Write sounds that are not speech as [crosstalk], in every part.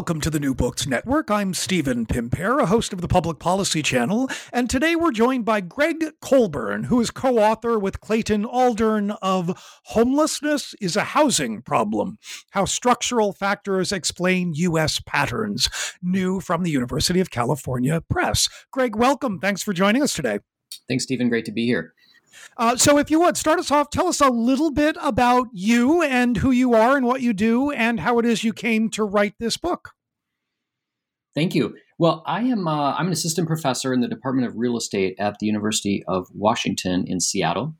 Welcome to the New Books Network. I'm Stephen Pimpare, a host of the Public Policy Channel, and today we're joined by Greg Colburn, who is co author with Clayton Aldern of Homelessness is a Housing Problem How Structural Factors Explain U.S. Patterns, new from the University of California Press. Greg, welcome. Thanks for joining us today. Thanks, Stephen. Great to be here. Uh, so, if you would start us off, tell us a little bit about you and who you are and what you do and how it is you came to write this book. Thank you. Well, I am uh, I'm an assistant professor in the Department of Real Estate at the University of Washington in Seattle,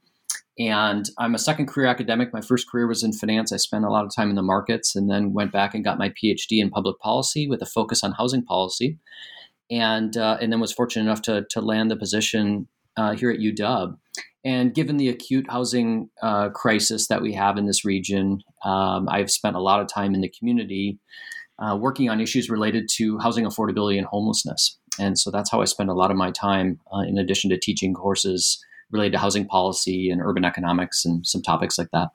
and I'm a second career academic. My first career was in finance. I spent a lot of time in the markets, and then went back and got my PhD in public policy with a focus on housing policy, and uh, and then was fortunate enough to to land the position uh, here at UW. And given the acute housing uh, crisis that we have in this region, um, I've spent a lot of time in the community uh, working on issues related to housing affordability and homelessness. And so that's how I spend a lot of my time, uh, in addition to teaching courses related to housing policy and urban economics and some topics like that.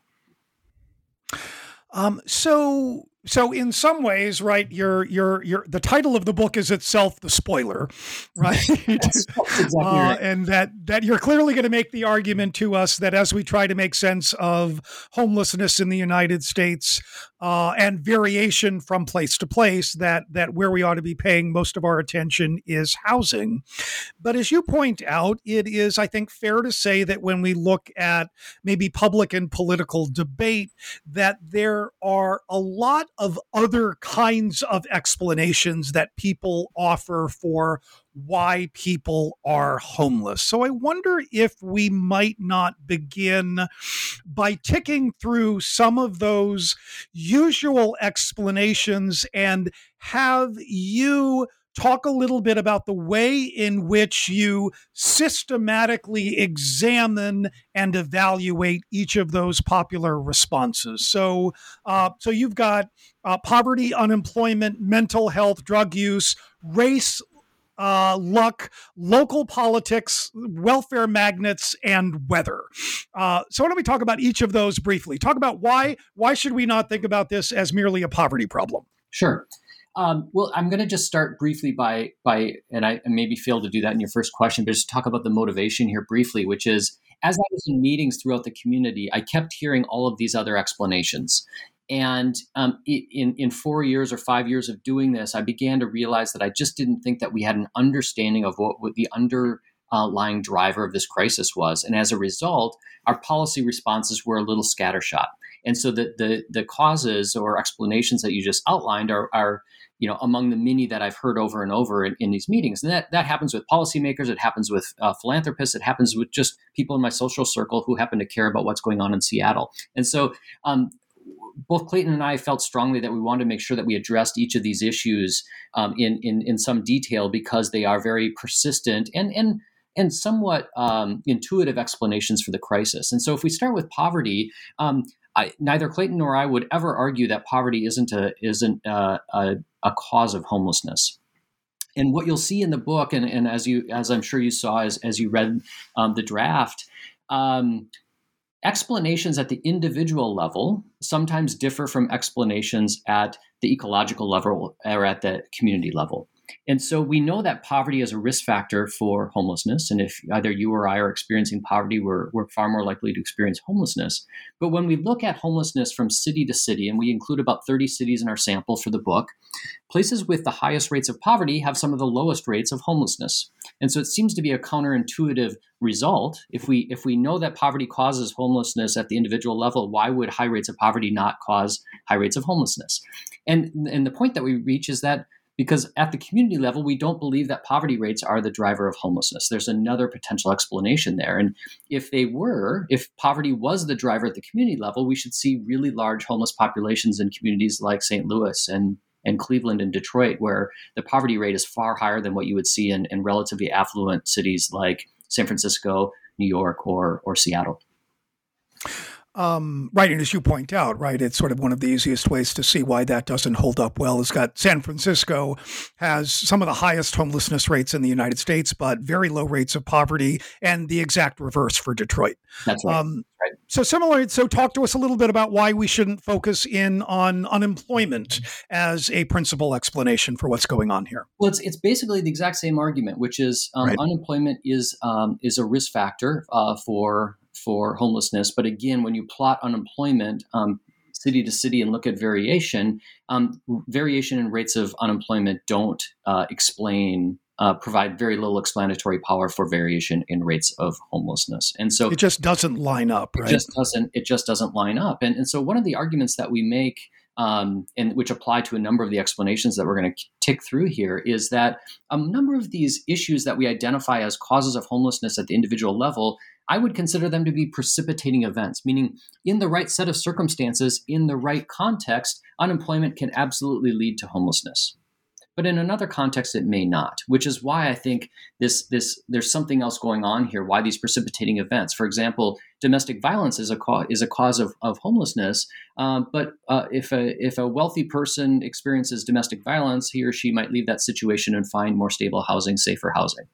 Um, so so in some ways, right, your your your the title of the book is itself the spoiler, [laughs] right? That's exactly uh, and that that you're clearly going to make the argument to us that as we try to make sense of homelessness in the United States uh, and variation from place to place, that that where we ought to be paying most of our attention is housing. But as you point out, it is, I think, fair to say that when we look at maybe public and political debate, that there are a lot of other kinds of explanations that people offer for why people are homeless. So I wonder if we might not begin by ticking through some of those usual explanations and have you talk a little bit about the way in which you systematically examine and evaluate each of those popular responses. So, uh, so you've got uh, poverty, unemployment, mental health, drug use, race, uh, luck, local politics, welfare magnets, and weather. Uh, so why don't we talk about each of those briefly? Talk about why why should we not think about this as merely a poverty problem? Sure. Um, well, I'm going to just start briefly by by, and I maybe failed to do that in your first question, but just talk about the motivation here briefly, which is as I was in meetings throughout the community, I kept hearing all of these other explanations. And um, in in four years or five years of doing this, I began to realize that I just didn't think that we had an understanding of what, the underlying driver of this crisis was, and as a result, our policy responses were a little scattershot. And so the the, the causes or explanations that you just outlined are, are you know among the many that I've heard over and over in, in these meetings. And that that happens with policymakers, it happens with uh, philanthropists, it happens with just people in my social circle who happen to care about what's going on in Seattle. And so um, both Clayton and I felt strongly that we wanted to make sure that we addressed each of these issues um, in, in in some detail because they are very persistent and and and somewhat um, intuitive explanations for the crisis. And so, if we start with poverty, um, I, neither Clayton nor I would ever argue that poverty isn't a isn't a, a, a cause of homelessness. And what you'll see in the book, and, and as you as I'm sure you saw as as you read um, the draft, um, explanations at the individual level sometimes differ from explanations at the ecological level or at the community level. And so we know that poverty is a risk factor for homelessness. And if either you or I are experiencing poverty, we're, we're far more likely to experience homelessness. But when we look at homelessness from city to city, and we include about 30 cities in our sample for the book, places with the highest rates of poverty have some of the lowest rates of homelessness. And so it seems to be a counterintuitive result. If we if we know that poverty causes homelessness at the individual level, why would high rates of poverty not cause high rates of homelessness? And and the point that we reach is that because at the community level, we don't believe that poverty rates are the driver of homelessness. There's another potential explanation there. And if they were, if poverty was the driver at the community level, we should see really large homeless populations in communities like St. Louis and and Cleveland and Detroit, where the poverty rate is far higher than what you would see in, in relatively affluent cities like San Francisco, New York, or or Seattle. Um, right, and as you point out, right, it's sort of one of the easiest ways to see why that doesn't hold up well. Is got San Francisco has some of the highest homelessness rates in the United States, but very low rates of poverty, and the exact reverse for Detroit. That's right. Um, right. So similar. So talk to us a little bit about why we shouldn't focus in on unemployment as a principal explanation for what's going on here. Well, it's it's basically the exact same argument, which is um, right. unemployment is um, is a risk factor uh, for for homelessness. But again, when you plot unemployment um, city to city and look at variation, um, variation in rates of unemployment don't uh, explain. Uh, provide very little explanatory power for variation in rates of homelessness, and so it just doesn't line up. Right? It just doesn't. It just doesn't line up. And and so one of the arguments that we make um, and which apply to a number of the explanations that we're going to tick through here, is that a number of these issues that we identify as causes of homelessness at the individual level I would consider them to be precipitating events, meaning in the right set of circumstances, in the right context, unemployment can absolutely lead to homelessness. But in another context, it may not, which is why I think this, this, there's something else going on here. Why these precipitating events? For example, domestic violence is a cause, is a cause of, of homelessness. Um, but uh, if a if a wealthy person experiences domestic violence, he or she might leave that situation and find more stable housing, safer housing,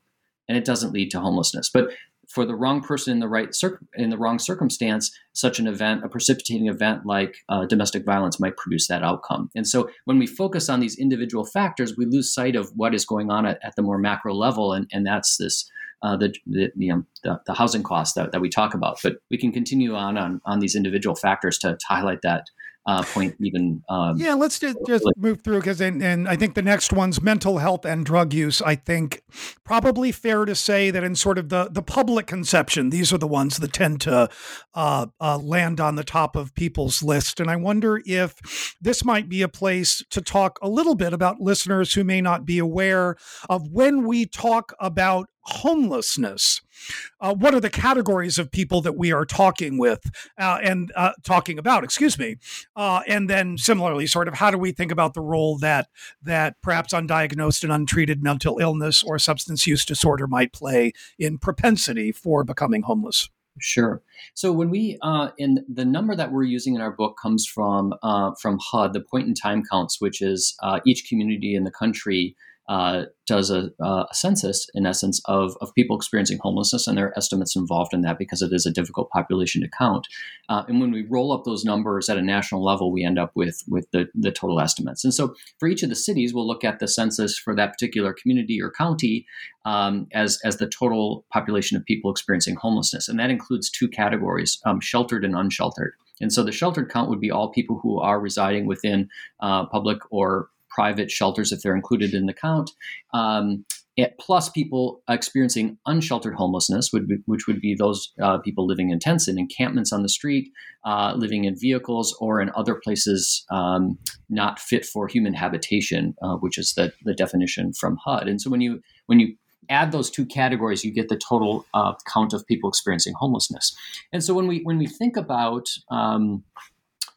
and it doesn't lead to homelessness. But for the wrong person in the right cir- in the wrong circumstance, such an event, a precipitating event like uh, domestic violence, might produce that outcome. And so, when we focus on these individual factors, we lose sight of what is going on at, at the more macro level, and, and that's this uh, the, the, the, the housing costs that, that we talk about. But we can continue on on, on these individual factors to, to highlight that uh, point even. Um, yeah, let's just, just move through because, and, and I think the next one's mental health and drug use. I think probably fair to say that in sort of the the public conception, these are the ones that tend to uh, uh, land on the top of people's list. And I wonder if this might be a place to talk a little bit about listeners who may not be aware of when we talk about homelessness. Uh, what are the categories of people that we are talking with uh, and uh, talking about? Excuse me. Uh, and then similarly, sort of, how do we think about the role that that perhaps undiagnosed and untreated mental illness or substance use disorder might play in propensity for becoming homeless? Sure. So when we uh, and the number that we're using in our book comes from uh, from HUD, the point in time counts, which is uh, each community in the country uh, does a, a, census, in essence, of, of people experiencing homelessness, and there are estimates involved in that because it is a difficult population to count. Uh, and when we roll up those numbers at a national level, we end up with with the, the total estimates. And so, for each of the cities, we'll look at the census for that particular community or county um, as as the total population of people experiencing homelessness, and that includes two categories: um, sheltered and unsheltered. And so, the sheltered count would be all people who are residing within uh, public or private shelters if they're included in the count. Um, it, plus people experiencing unsheltered homelessness, would be, which would be those uh, people living in tents and encampments on the street, uh, living in vehicles or in other places um, not fit for human habitation, uh, which is the, the definition from HUD. And so when you when you add those two categories, you get the total uh, count of people experiencing homelessness. And so when we when we think about um,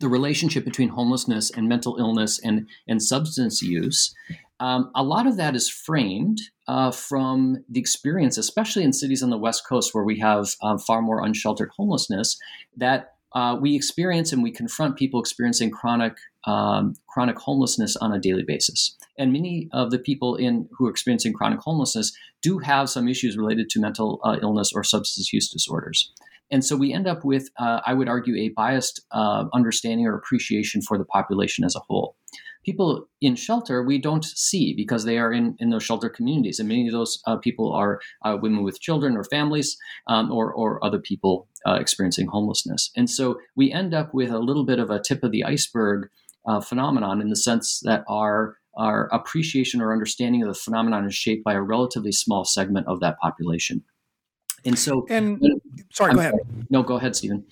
the relationship between homelessness and mental illness and, and substance use, um, a lot of that is framed uh, from the experience, especially in cities on the West Coast where we have um, far more unsheltered homelessness, that uh, we experience and we confront people experiencing chronic um, chronic homelessness on a daily basis. And many of the people in who are experiencing chronic homelessness do have some issues related to mental uh, illness or substance use disorders. And so we end up with, uh, I would argue, a biased uh, understanding or appreciation for the population as a whole. people in shelter we don't see because they are in, in those shelter communities. And many of those uh, people are uh, women with children or families um, or, or other people uh, experiencing homelessness. And so we end up with a little bit of a tip of the iceberg uh, phenomenon in the sense that our our appreciation or understanding of the phenomenon is shaped by a relatively small segment of that population. And so, and sorry, I'm go ahead. No, go ahead, Stephen.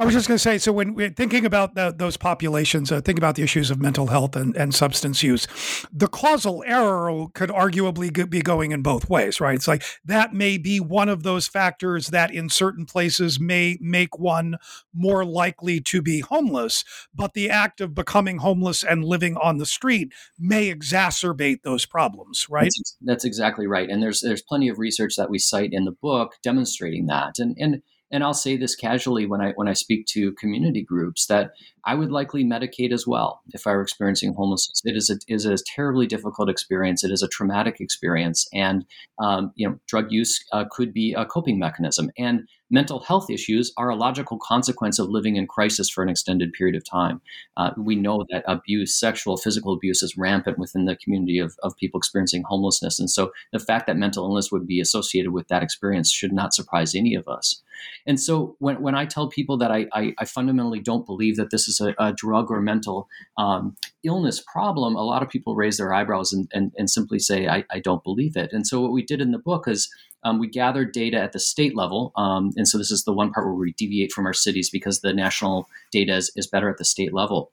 I was just going to say, so when we're thinking about the, those populations, uh, think about the issues of mental health and, and substance use, the causal arrow could arguably be going in both ways, right? It's like that may be one of those factors that in certain places may make one more likely to be homeless, but the act of becoming homeless and living on the street may exacerbate those problems, right? That's, that's exactly right. And there's there's plenty of research that we cite in the book demonstrating that. And and and I'll say this casually when I when I speak to community groups that I would likely medicate as well if I were experiencing homelessness. It is a, is a terribly difficult experience. It is a traumatic experience, and um, you know, drug use uh, could be a coping mechanism. And mental health issues are a logical consequence of living in crisis for an extended period of time. Uh, we know that abuse, sexual, physical abuse, is rampant within the community of, of people experiencing homelessness. And so the fact that mental illness would be associated with that experience should not surprise any of us. And so when, when I tell people that I, I, I fundamentally don't believe that this is a, a drug or mental um, illness problem, a lot of people raise their eyebrows and, and, and simply say, I, I don't believe it. And so what we did in the book is um, we gathered data at the state level. Um, and so this is the one part where we deviate from our cities because the national data is, is better at the state level.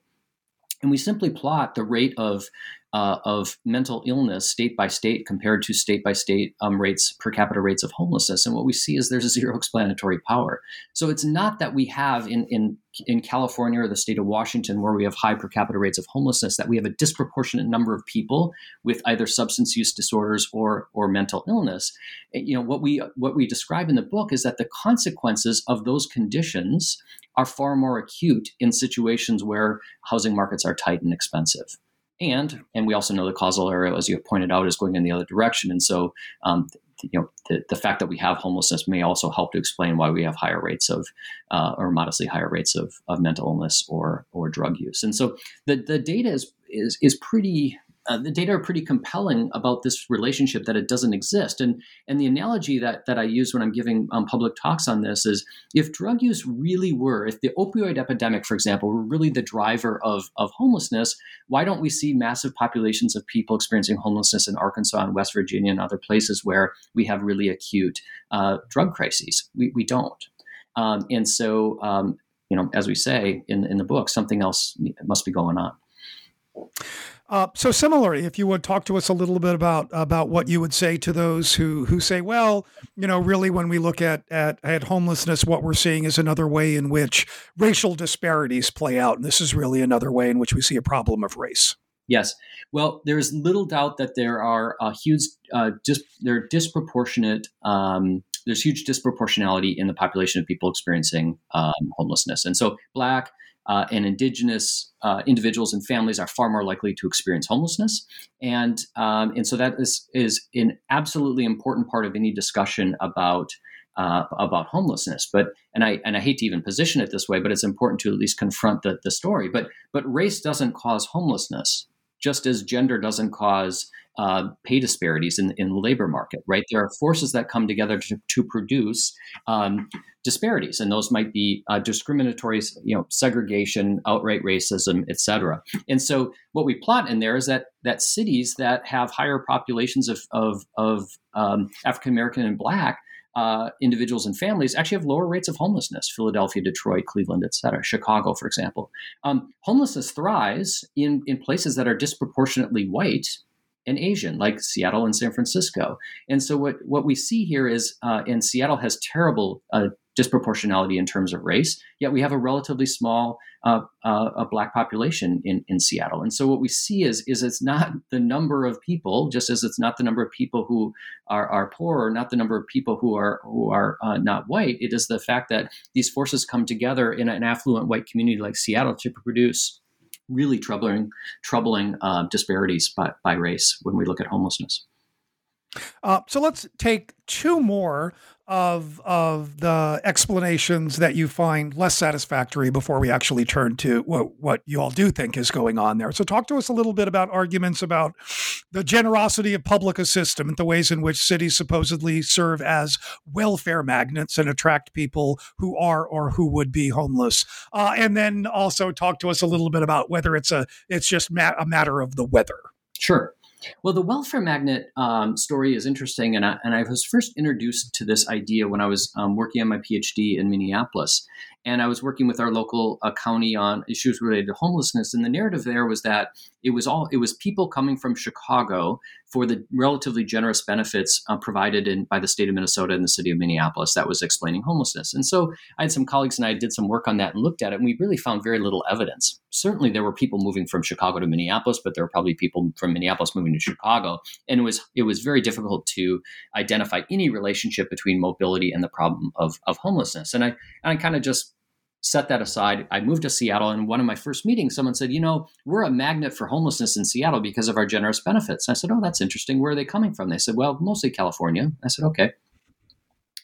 And we simply plot the rate of uh, of mental illness state by state compared to state by state um, rates per capita rates of homelessness. And what we see is there's a [laughs] zero explanatory power. So it's not that we have in, in in california or the state of washington where we have high per capita rates of homelessness that we have a disproportionate number of people with either substance use disorders or or mental illness. You know what we what we describe in the book is that the consequences of those conditions are far more acute in situations where housing markets are tight and expensive and and we also know the causal arrow, as you have pointed out, is going in the other direction. And so, um, you know, the, the fact that we have homelessness may also help to explain why we have higher rates of, uh, or modestly higher rates of, of mental illness or or drug use. And so, the the data is is is pretty uh, the data are pretty compelling about this relationship that it doesn't exist. And and the analogy that that I use when I'm giving um, public talks on this is if drug use really were, if the opioid epidemic, for example, were really the driver of of homelessness, why don't we see massive populations of people experiencing homelessness in Arkansas and West Virginia and other places where we have really acute uh, drug crises? We we don't. Um, and so, um, you know, as we say in in the book, something else must be going on. Uh, so similarly, if you would talk to us a little bit about about what you would say to those who who say, well, you know, really, when we look at at, at homelessness, what we're seeing is another way in which racial disparities play out, and this is really another way in which we see a problem of race. Yes. Well, there is little doubt that there are a huge, uh, dis- there disproportionate. Um, there's huge disproportionality in the population of people experiencing um, homelessness, and so black, uh, and indigenous uh, individuals and families are far more likely to experience homelessness, and um, and so that is is an absolutely important part of any discussion about. Uh, about homelessness, but and I and I hate to even position it this way, but it's important to at least confront the, the story. But but race doesn't cause homelessness, just as gender doesn't cause uh, pay disparities in, in the labor market, right? There are forces that come together to, to produce um, disparities, and those might be uh, discriminatory, you know, segregation, outright racism, et cetera. And so, what we plot in there is that that cities that have higher populations of of, of um, African American and Black uh, individuals and families actually have lower rates of homelessness. Philadelphia, Detroit, Cleveland, et cetera. Chicago, for example. Um, homelessness thrives in, in places that are disproportionately white and Asian, like Seattle and San Francisco. And so what what we see here is, uh, and Seattle has terrible uh, disproportionality in terms of race, yet we have a relatively small uh, uh, a black population in, in Seattle. And so what we see is is it's not [laughs] the number of people, just as it's not the number of people who are, are poor, or not the number of people who are who are uh, not white. It is the fact that these forces come together in an affluent white community like Seattle to produce really troubling troubling uh, disparities by, by race when we look at homelessness. Uh, so let's take two more of of the explanations that you find less satisfactory before we actually turn to what, what you all do think is going on there. So talk to us a little bit about arguments about the generosity of public assistance, the ways in which cities supposedly serve as welfare magnets and attract people who are or who would be homeless, uh, and then also talk to us a little bit about whether it's a it's just ma- a matter of the weather. Sure. Well, the welfare magnet um, story is interesting, and I, and I was first introduced to this idea when I was um, working on my PhD in Minneapolis and I was working with our local uh, county on issues related to homelessness. And the narrative there was that it was all it was people coming from Chicago for the relatively generous benefits uh, provided in, by the state of Minnesota and the city of Minneapolis that was explaining homelessness. And so I had some colleagues and I did some work on that and looked at it, and we really found very little evidence. Certainly, there were people moving from Chicago to Minneapolis, but there were probably people from Minneapolis moving to Chicago, and it was it was very difficult to identify any relationship between mobility and the problem of of homelessness. And I and I kind of just set that aside. I moved to Seattle, and one of my first meetings, someone said, "You know, we're a magnet for homelessness in Seattle because of our generous benefits." I said, "Oh, that's interesting. Where are they coming from?" They said, "Well, mostly California." I said, "Okay."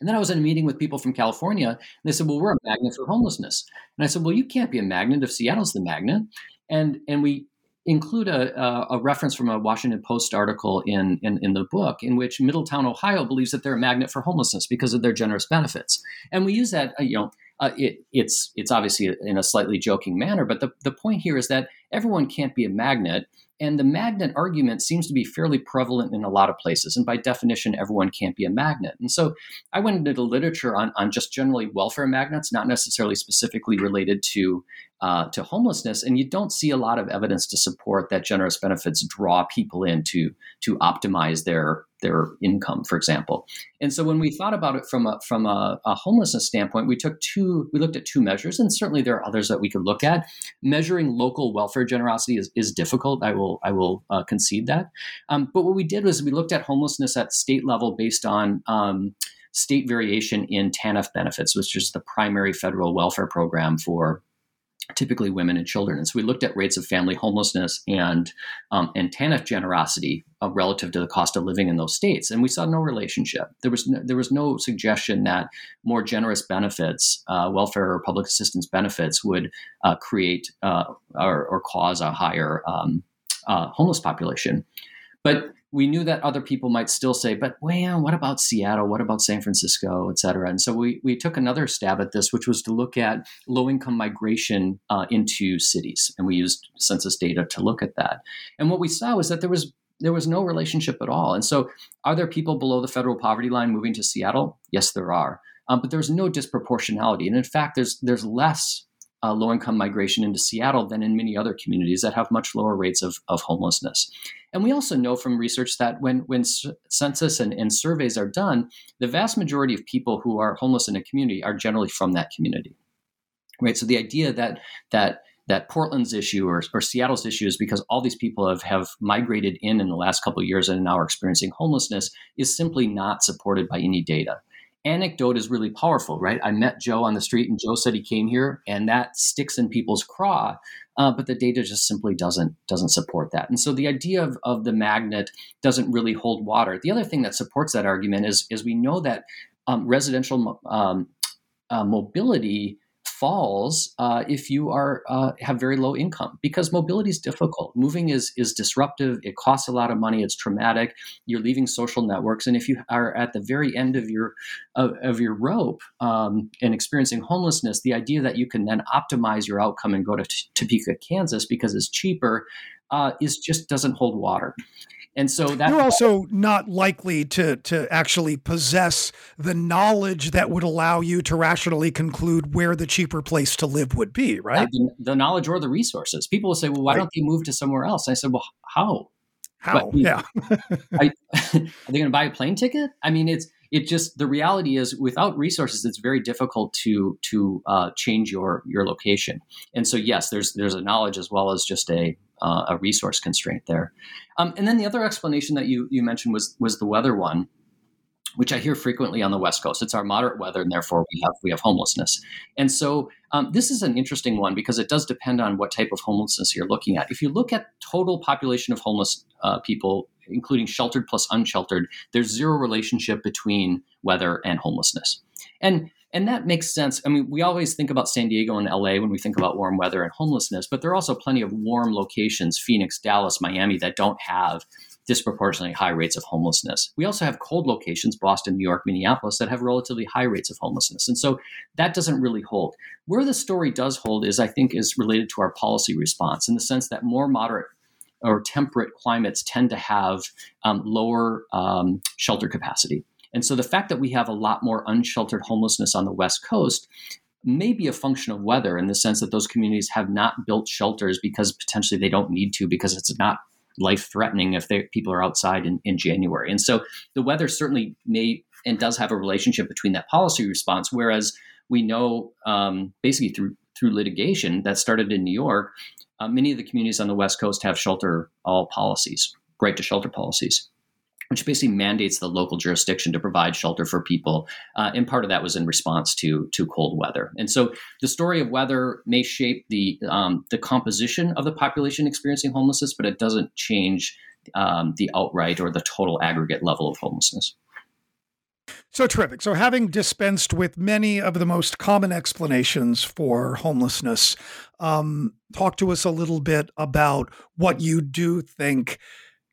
And then I was in a meeting with people from California, and they said, "Well, we're a magnet for homelessness." And I said, "Well, you can't be a magnet if Seattle's the magnet." And and we include a, a, a reference from a Washington Post article in, in, in the book in which Middletown, Ohio, believes that they're a magnet for homelessness because of their generous benefits. And we use that, uh, you know, uh, it, it's it's obviously in a slightly joking manner, but the, the point here is that everyone can't be a magnet, and the magnet argument seems to be fairly prevalent in a lot of places. And by definition, everyone can't be a magnet. And so I went into the literature on, on just generally welfare magnets, not necessarily specifically related to uh, to homelessness, and you don't see a lot of evidence to support that generous benefits draw people in to to optimize their their income, for example. And so when we thought about it from a from a, a, homelessness standpoint, we took two we looked at two measures, and certainly there are others that we could look at. Measuring local welfare generosity is, is difficult. I will I will uh, concede that. Um, but what we did was we looked at homelessness at state level based on um, state variation in TANF benefits, which is the primary federal welfare program for typically women and children. And so we looked at rates of family homelessness and um, and TANF generosity uh, relative to the cost of living in those states, and we saw no relationship. There was no, there was no suggestion that more generous benefits, uh, welfare or public assistance benefits, would uh, create uh, or, or, cause a higher um, uh, homeless population. But we knew that other people might still say, but well, what about Seattle? What about San Francisco, et cetera? And so we, we took another stab at this, which was to look at low income migration uh, into cities. And we used census data to look at that. And what we saw was that there was there was no relationship at all. And so, are there people below the federal poverty line moving to Seattle? Yes, there are. Um, but there's no disproportionality. And in fact, there's there's less uh, low income migration into Seattle than in many other communities that have much lower rates of, of homelessness. And we also know from research that when, when census and, and surveys are done, the vast majority of people who are homeless in a community are generally from that community. Right. So the idea that that that Portland's issue or, or, Seattle's issue is because all these people have, have migrated in in the last couple of years and now are experiencing homelessness is simply not supported by any data anecdote is really powerful, right? I met Joe on the street and Joe said he came here and that sticks in people's craw. Uh, but the data just simply doesn't doesn't support that. And so the idea of, of the magnet doesn't really hold water. The other thing that supports that argument is is we know that um, residential um, uh, mobility falls uh, if you are uh, have very low income because mobility is difficult. Moving is is disruptive. It costs a lot of money. It's traumatic. You're leaving social networks, and if you are at the very end of your of, of your rope um, and experiencing homelessness, the idea that you can then optimize your outcome and go to T- Topeka, Kansas, because it's cheaper, uh, is just doesn't hold water. And so that you're also not likely to to actually possess the knowledge that would allow you to rationally conclude where the cheaper place to live would be, right? The, the, knowledge or the resources. People will say, "Well, why right. don't they move to somewhere else?" I said, "Well, how? How? But, yeah. [laughs] I, [laughs] are they going to buy a plane ticket? I mean, it's it just the reality is without resources, it's very difficult to to uh, change your your location. And so, yes, there's there's a knowledge as well as just a uh, a resource constraint there. Um, and then the other explanation that you you mentioned was was the weather one, which I hear frequently on the West Coast. It's our moderate weather, and therefore we have we have homelessness. And so um, this is an interesting one because it does depend on what type of homelessness you're looking at. If you look at total population of homeless uh, people including sheltered plus unsheltered, there's zero relationship between weather and homelessness. And and that makes sense. I mean, we always think about San Diego and LA when we think about warm weather and homelessness, but there are also plenty of warm locations, Phoenix, Dallas, Miami, that don't have disproportionately high rates of homelessness. We also have cold locations, Boston, New York, Minneapolis, that have relatively high rates of homelessness. And so that doesn't really hold. Where the story does hold is, I think, is related to our policy response in the sense that more moderate or temperate climates tend to have um, lower um, shelter capacity. And so the fact that we have a lot more unsheltered homelessness on the West Coast may be a function of weather in the sense that those communities have not built shelters because potentially they don't need to because it's not life threatening if people are outside in, in January. And so the weather certainly may and does have a relationship between that policy response, whereas we know um, basically through through litigation that started in New York, uh, many of the communities on the West Coast have shelter all policies, right to shelter policies which basically mandates the local jurisdiction to provide shelter for people. Uh, and part of that was in response to to cold weather. And so the story of weather may shape the um, the composition of the population experiencing homelessness, but it doesn't change um, the outright or the total aggregate level of homelessness. So terrific. So, having dispensed with many of the most common explanations for homelessness, um, talk to us a little bit about what you do think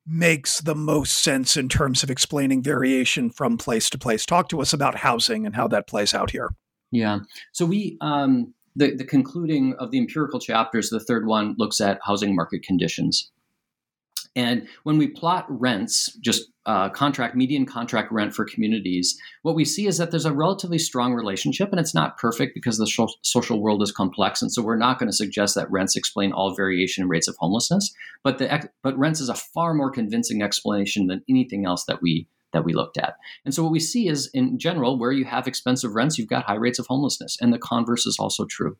makes the most sense in terms of explaining variation from place to place. Talk to us about housing and how that plays out here. Yeah. So we um, the the concluding of the empirical chapters, the third one looks at housing market conditions. And when we plot rents, just uh, contract median contract rent for communities, what we see is that there's a relatively strong relationship, and it's not perfect because the sh- social world is complex, and so we're not going to suggest that rents explain all variation in rates of homelessness. But the but rents is a far more convincing explanation than anything else that we that we looked at. And so what we see is, in general, where you have expensive rents, you've got high rates of homelessness, and the converse is also true.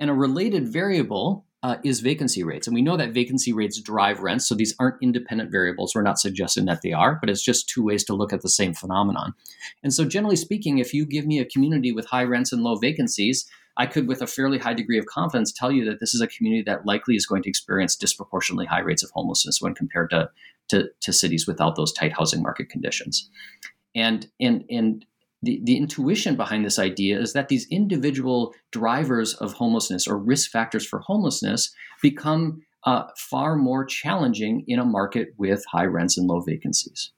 And a related variable uh, is vacancy rates. And we know that vacancy rates drive rents. So these aren't independent variables. We're not suggesting that they are, but it's just two ways to look at the same phenomenon. And so, generally speaking, if you give me a community with high rents and low vacancies, I could, with a fairly high degree of confidence, tell you that this is a community that likely is going to experience disproportionately high rates of homelessness when compared to, to, to cities without those tight housing market conditions. And, and, and the, the intuition behind this idea is that these individual drivers of homelessness or risk factors for homelessness become uh, far more challenging in a market with high rents and low vacancies.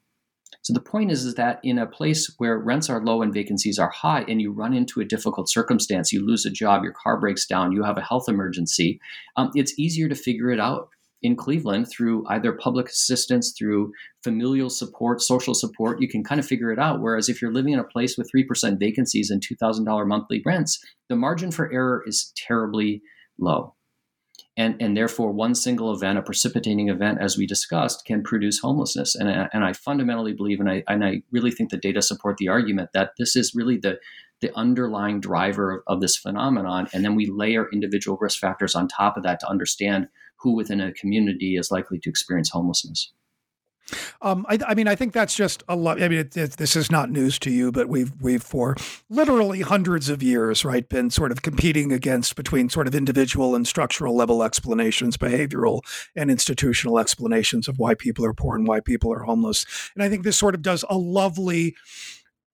So the point is, is that in a place where rents are low and vacancies are high, and you run into a difficult circumstance, you lose a job, your car breaks down, you have a health emergency, um, it's easier to figure it out in Cleveland through either public assistance, through familial support, social support, you can kind of figure it out. Whereas if you're living in a place with 3% vacancies and $2,000 monthly rents, the margin for error is terribly low. And, and therefore, one single event, a precipitating event, as we discussed, can produce homelessness. And, I, and I fundamentally believe, and I, and I really think the data support the argument that this is really the, the underlying driver of, of this phenomenon. And then we layer individual risk factors on top of that to understand who within a community is likely to experience homelessness. Um, I, I, mean, I think that's just a lot. I mean, it, it, this is not news to you, but we've we've for literally hundreds of years, right, been sort of competing against between sort of individual and structural level explanations, behavioral and institutional explanations of why people are poor and why people are homeless. And I think this sort of does a lovely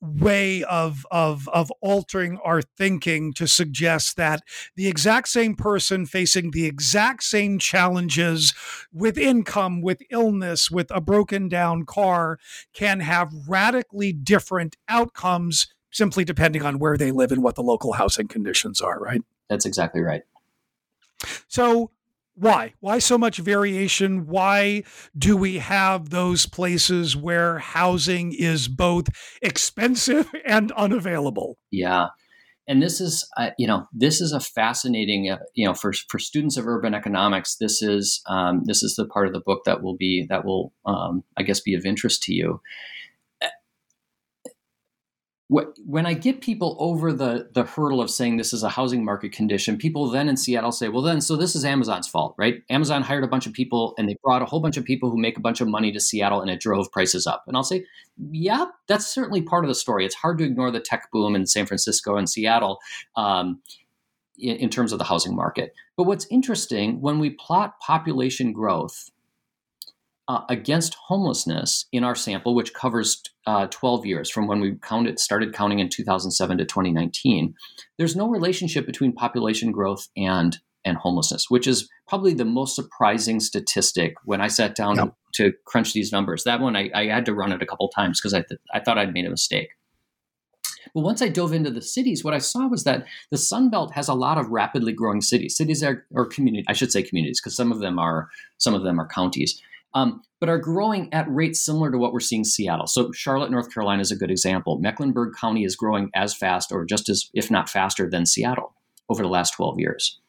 way of of of altering our thinking to suggest that the exact same person facing the exact same challenges with income with illness with a broken down car can have radically different outcomes simply depending on where they live and what the local housing conditions are right? That's exactly right. So why? Why so much variation? Why do we have those places where housing is both expensive [laughs] and unavailable? Yeah. And this is, uh, you know, this is a fascinating, uh, you know, for, for students of urban economics, this is um, this is the part of the book that will be that will, um, I guess, be of interest to you when I get people over the the hurdle of saying this is a housing market condition, people then in Seattle say, "Well, then so this is Amazon's fault, right? Amazon hired a bunch of people and they brought a whole bunch of people who make a bunch of money to Seattle, and it drove prices up." And I'll say, "Yeah, that's certainly part of the story. It's hard to ignore the tech boom in San Francisco and Seattle." Um, in, in terms of the housing market. But what's interesting when we plot population growth uh, against homelessness in our sample, which covers uh, 12 years from when we counted, started counting in 2007 to 2019, there's no relationship between population growth and and homelessness, which is probably the most surprising statistic when I sat down yep. to, to, crunch these numbers. That one I, I had to run it a couple times because I, th- I thought I'd made a mistake. But once I dove into the cities, what I saw was that the Sun Belt has a lot of rapidly growing cities. Cities are or community, I should say communities, because some of them are some of them are counties um, but are growing at rates similar to what we're seeing in Seattle. So Charlotte, North Carolina is a good example. Mecklenburg County is growing as fast or just as, if not faster, than Seattle over the last 12 years.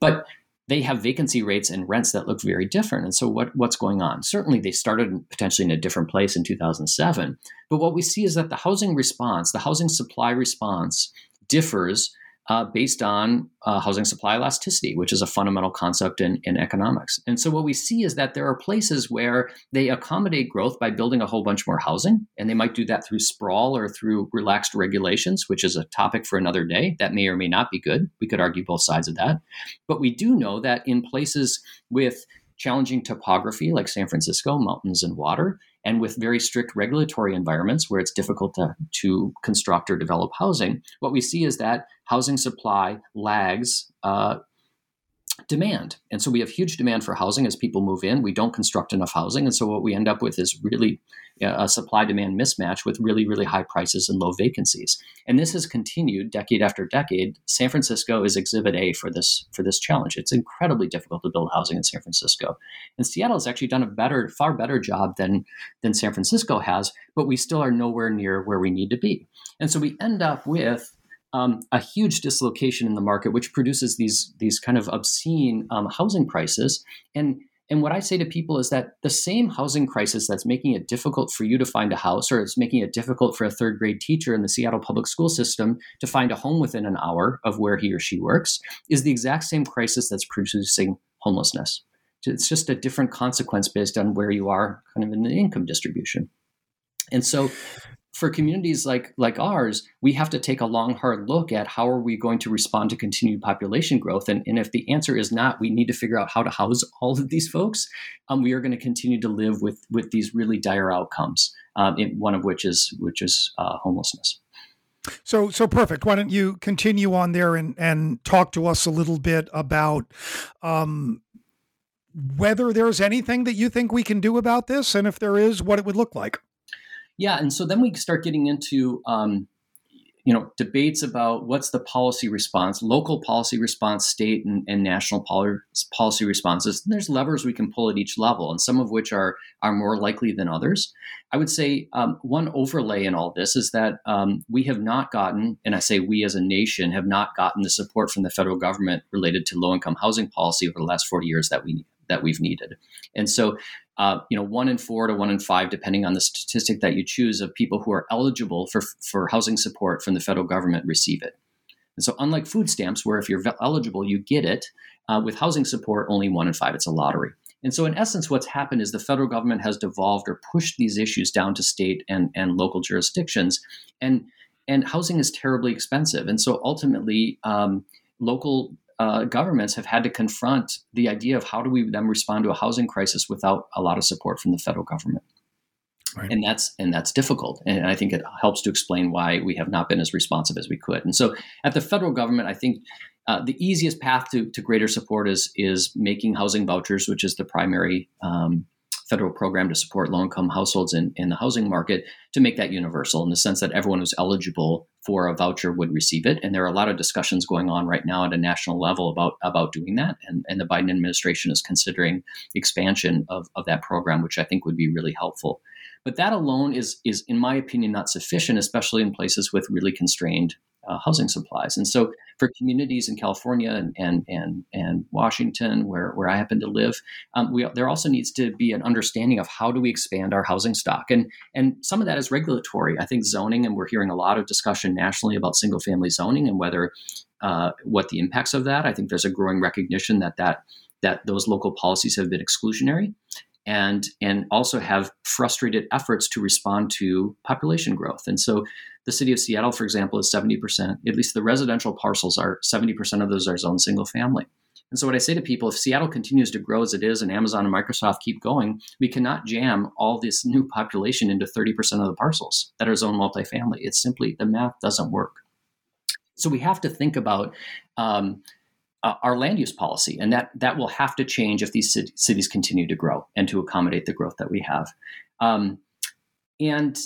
But they have vacancy rates and rents that look very different. And so, what, what's going on? Certainly, they started potentially in a different place in 2007. But what we see is that the housing response, the housing supply response, differs uh, based on uh, housing supply elasticity, which is a fundamental concept in, in economics. And so, what we see is that there are places where they accommodate growth by building a whole bunch more housing, and they might do that through sprawl or through relaxed regulations, which is a topic for another day. That may or may not be good. We could argue both sides of that. But we do know that in places with challenging topography like San Francisco, mountains and water, and with very strict regulatory environments where it's difficult to, to construct or develop housing, what we see is that housing supply lags uh, demand. And so we have huge demand for housing as people move in. We don't construct enough housing. And so what we end up with is really a supply demand mismatch with really, really high prices and low vacancies. And this has continued decade after decade. San Francisco is exhibit A for this, for this challenge. It's incredibly difficult to build housing in San Francisco. And Seattle has actually done a better, far better job than, than San Francisco has, but we still are nowhere near where we need to be. And so we end up with um, a huge dislocation in the market, which produces these these kind of obscene um, housing prices. And and what I say to people is that the same housing crisis that's making it difficult for you to find a house, or it's making it difficult for a third grade teacher in the Seattle public school system to find a home within an hour of where he or she works, is the exact same crisis that's producing homelessness. It's just a different consequence based on where you are, kind of in the income distribution. And so for communities like like ours, we have to take a long, hard look at how are we going to respond to continued population growth. And, and if the answer is not, we need to figure out how to house [laughs] all of these folks. Um, we are going to continue to live with with these really dire outcomes. Um, one of which is which is uh, homelessness. So, so perfect. Why don't you continue on there and and talk to us a little bit about um, whether there's anything that you think we can do about this, and if there is, what it would look like. Yeah, and so then we start getting into um, you know debates about what's the policy response, local policy response, state and, and national policy responses. And there's levers we can pull at each level, and some of which are are more likely than others. I would say um, one overlay in all this is that um, we have not gotten, and I say we as a nation have not gotten the support from the federal government related to low income housing policy over the last 40 years that we that we've needed. And so uh, you know, one in four to one in five, depending on the statistic that you choose, of people who are eligible for, for housing support from the federal government receive it. And so, unlike food stamps, where if you're eligible, you get it, uh, with housing support, only one in five, it's a lottery. And so, in essence, what's happened is the federal government has devolved or pushed these issues down to state and, and local jurisdictions. And, and housing is terribly expensive. And so, ultimately, um, local uh, governments have had to confront the idea of how do we then respond to a housing crisis without a lot of support from the federal government. Right. And that's and that's difficult, and I think it helps to explain why we have not been as responsive as we could. And so, at the federal government, I think uh, the easiest path to, to greater support is is making housing vouchers, which is the primary um, federal program to support low income households in, in the housing market to make that universal in the sense that everyone who's eligible for a voucher would receive it. And there are a lot of discussions going on right now at a national level about, about doing that. And, and the Biden administration is considering expansion of, of that program, which I think would be really helpful. But that alone is, is, in my opinion, not sufficient, especially in places with really constrained uh, housing supplies. And so for communities in California and and and, and Washington, where, where I happen to live, um, we, there also needs to be an understanding of how do we expand our housing stock, and and some of that is regulatory. I think zoning, and we're hearing a lot of discussion nationally about single family zoning and whether uh, what the impacts of that. I think there's a growing recognition that that that those local policies have been exclusionary and and also have frustrated efforts to respond to population growth. And so the city of Seattle, for example, is 70%, at least the residential parcels are 70% of those are zoned single family. And so, what I say to people if Seattle continues to grow as it is and Amazon and Microsoft keep going, we cannot jam all this new population into 30% of the parcels that are zone multifamily. It's simply the math doesn't work. So, we have to think about um, uh, our land use policy, and that, that will have to change if these cities continue to grow and to accommodate the growth that we have. Um, and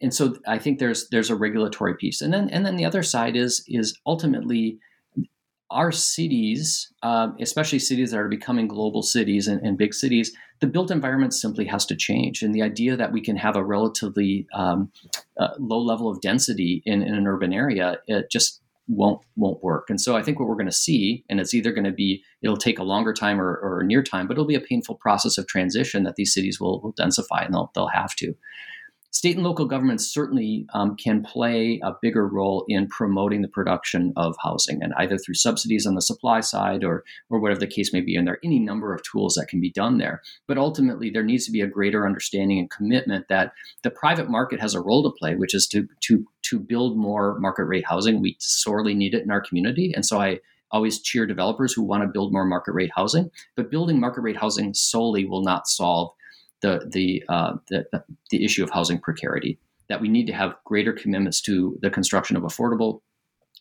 and so I think there's there's a regulatory piece, and then and then the other side is is ultimately our cities, uh, especially cities that are becoming global cities and, and, big cities, the built environment simply has to change. And the idea that we can have a relatively um, uh, low level of density in, in, an urban area, it just won't won't work. And so I think what we're going to see, and it's either going to be it'll take a longer time or, or near time, but it'll be a painful process of transition that these cities will, will densify, and they'll they'll have to state and local governments certainly um, can play a bigger role in promoting the production of housing, and either through subsidies on the supply side or or whatever the case may be. And there are any number of tools that can be done there. But ultimately, there needs to be a greater understanding and commitment that the private market has a role to play, which is to to to build more market rate housing. We sorely need it in our community, and so I always cheer developers who want to build more market rate housing. But building market rate housing solely will not solve the the, uh, the the issue of housing precarity. That we need to have greater commitments to the construction of affordable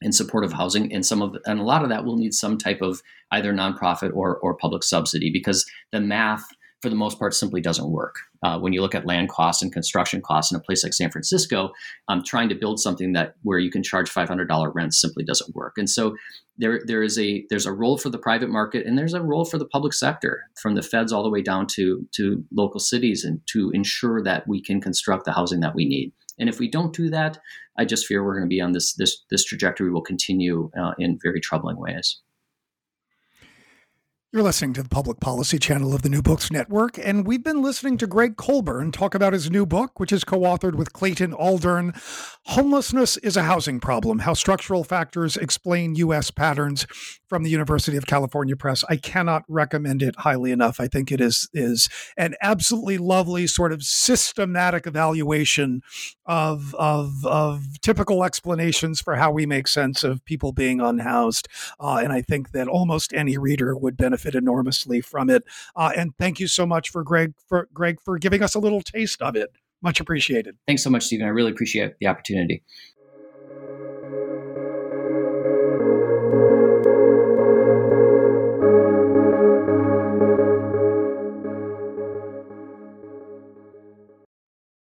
and supportive housing, and some of and a lot of that will need some type of either nonprofit or or public subsidy because the math for the most part simply doesn't work. Uh, when you look at land costs and construction costs in a place like San Francisco, um, trying to build something that where you can charge $500 rent simply doesn't work. And so there, there is a there's a role for the private market and there's a role for the public sector, from the feds all the way down to to local cities, and to ensure that we can construct the housing that we need. And if we don't do that, I just fear we're going to be on this this this trajectory will continue uh, in very troubling ways. You're listening to the Public Policy Channel of the New Books Network, and we've been listening to Gregg Colburn talk about his new book, which is co authored with Clayton Aldern Homelessness is a Housing Problem How Structural Factors Explain U.S. Patterns from the University of California Press. I cannot recommend it highly enough. I think it is, is an absolutely lovely, sort of systematic evaluation of, of, of typical explanations for how we make sense of people being unhoused. Uh, and I think that almost any reader would benefit benefit enormously from it. Uh, and thank you so much for Gregg for Gregg for giving us a little taste of it. Much appreciated. Thanks so much, Stephen. I really appreciate the opportunity.